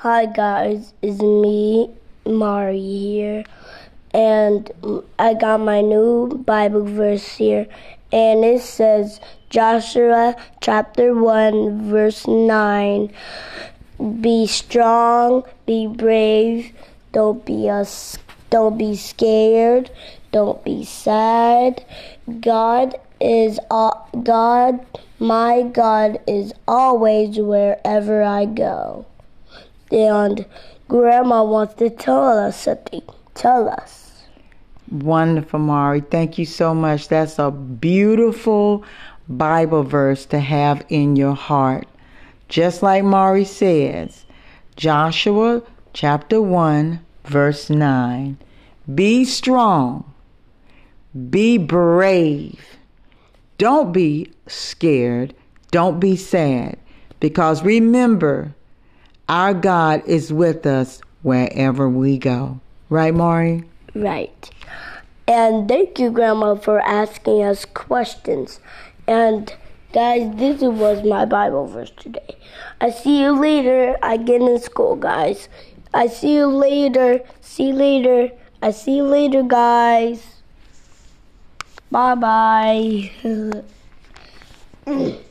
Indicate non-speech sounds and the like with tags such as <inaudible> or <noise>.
Hi guys, it's me, Mari here, and I got my new Bible verse here, and it says Joshua chapter 1, verse 9 Be strong, be brave, don't be a, don't be scared, don't be sad. God is God, my God is always wherever I go. And Grandma wants to tell us something. Tell us. Wonderful, Mari. Thank you so much. That's a beautiful Bible verse to have in your heart. Just like Mari says, Joshua chapter 1, verse 9. Be strong, be brave. Don't be scared, don't be sad, because remember, our God is with us wherever we go. Right, Mari? Right. And thank you, Grandma, for asking us questions. And guys, this was my Bible verse today. I see you later. I get in school, guys. I see you later. See you later. I see you later, guys. Bye bye. <laughs>